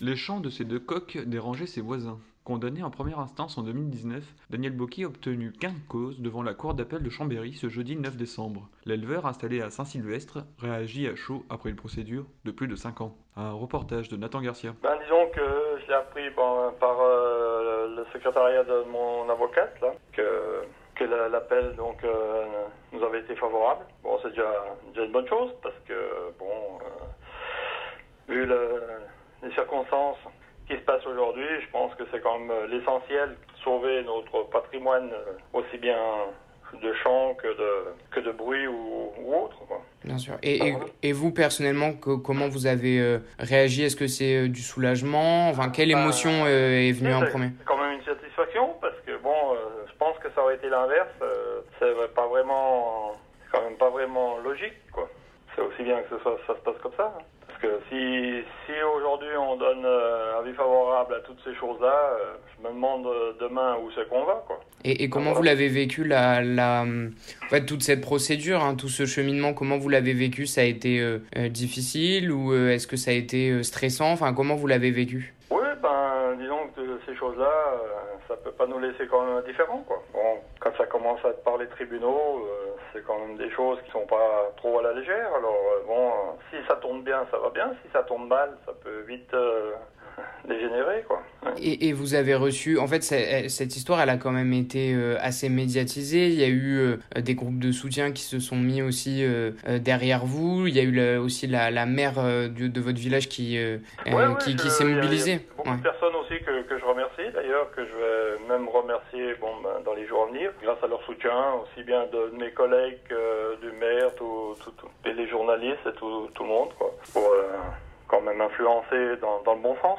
Les chants de ces deux coqs dérangeaient ses voisins. Condamné en première instance en 2019, Daniel Bocchi a obtenu gain de cause devant la cour d'appel de Chambéry ce jeudi 9 décembre. L'éleveur installé à Saint-Sylvestre réagit à chaud après une procédure de plus de 5 ans. Un reportage de Nathan Garcia. Ben, disons que je l'ai appris bon, par euh, le secrétariat de mon avocate, que, que la- l'appel euh, nous avait été favorable. Bon, c'est déjà, déjà une bonne chose parce que bon, euh, vu le- les circonstances qui se passent aujourd'hui, je pense que c'est quand même euh, l'essentiel sauver notre patrimoine euh, aussi bien de chant que de que de bruit ou, ou autre. Quoi. Bien sûr. Et, et, et vous, personnellement, que- comment vous avez euh, réagi? Est-ce que c'est euh, du soulagement? Enfin, quelle Bah, émotion euh, est venue en premier? C'est quand même une satisfaction parce que bon, je pense que ça aurait été l'inverse. c'est pas vraiment, quand même pas vraiment logique, quoi. C'est aussi bien que ce soit, ça se passe comme ça. hein. Que si, si aujourd'hui on donne euh, avis favorable à toutes ces choses-là, euh, je me demande euh, demain où c'est qu'on va, quoi. Et, et comment voilà. vous l'avez vécu, la, la, en fait, toute cette procédure, hein, tout ce cheminement, comment vous l'avez vécu Ça a été euh, difficile ou est-ce que ça a été stressant? Enfin, comment vous l'avez vécu? Oui, ben, disons que ces choses-là, euh, ça peut pas nous laisser quand même indifférents, quoi. Bon, quand ça commence à être par les tribunaux, euh, c'est quand même des choses qui sont pas trop à la légère. Alors, euh, bon, si ça tourne bien, ça va bien. Si ça tourne mal, ça peut vite dégénérer, quoi. Ouais. et, et vous avez reçu, en fait, cette histoire, elle a quand même été euh, assez médiatisée. Il y a eu euh, des groupes de soutien qui se sont mis aussi euh, euh, derrière vous. Il y a eu la- aussi la, la maire euh, de, de votre village qui, euh, Ouais, ouais, qui, qui s'est mobilisée. Beaucoup de personnes aussi que, que je remercie, d'ailleurs, que je vais même remercier bon, ben, dans les jours à venir, grâce à leur soutien, aussi bien de mes collègues du maire, tout, tout, tout- et les journalistes et tout, tout le monde, quoi, pour euh, quand même influencer dans, dans le bon sens.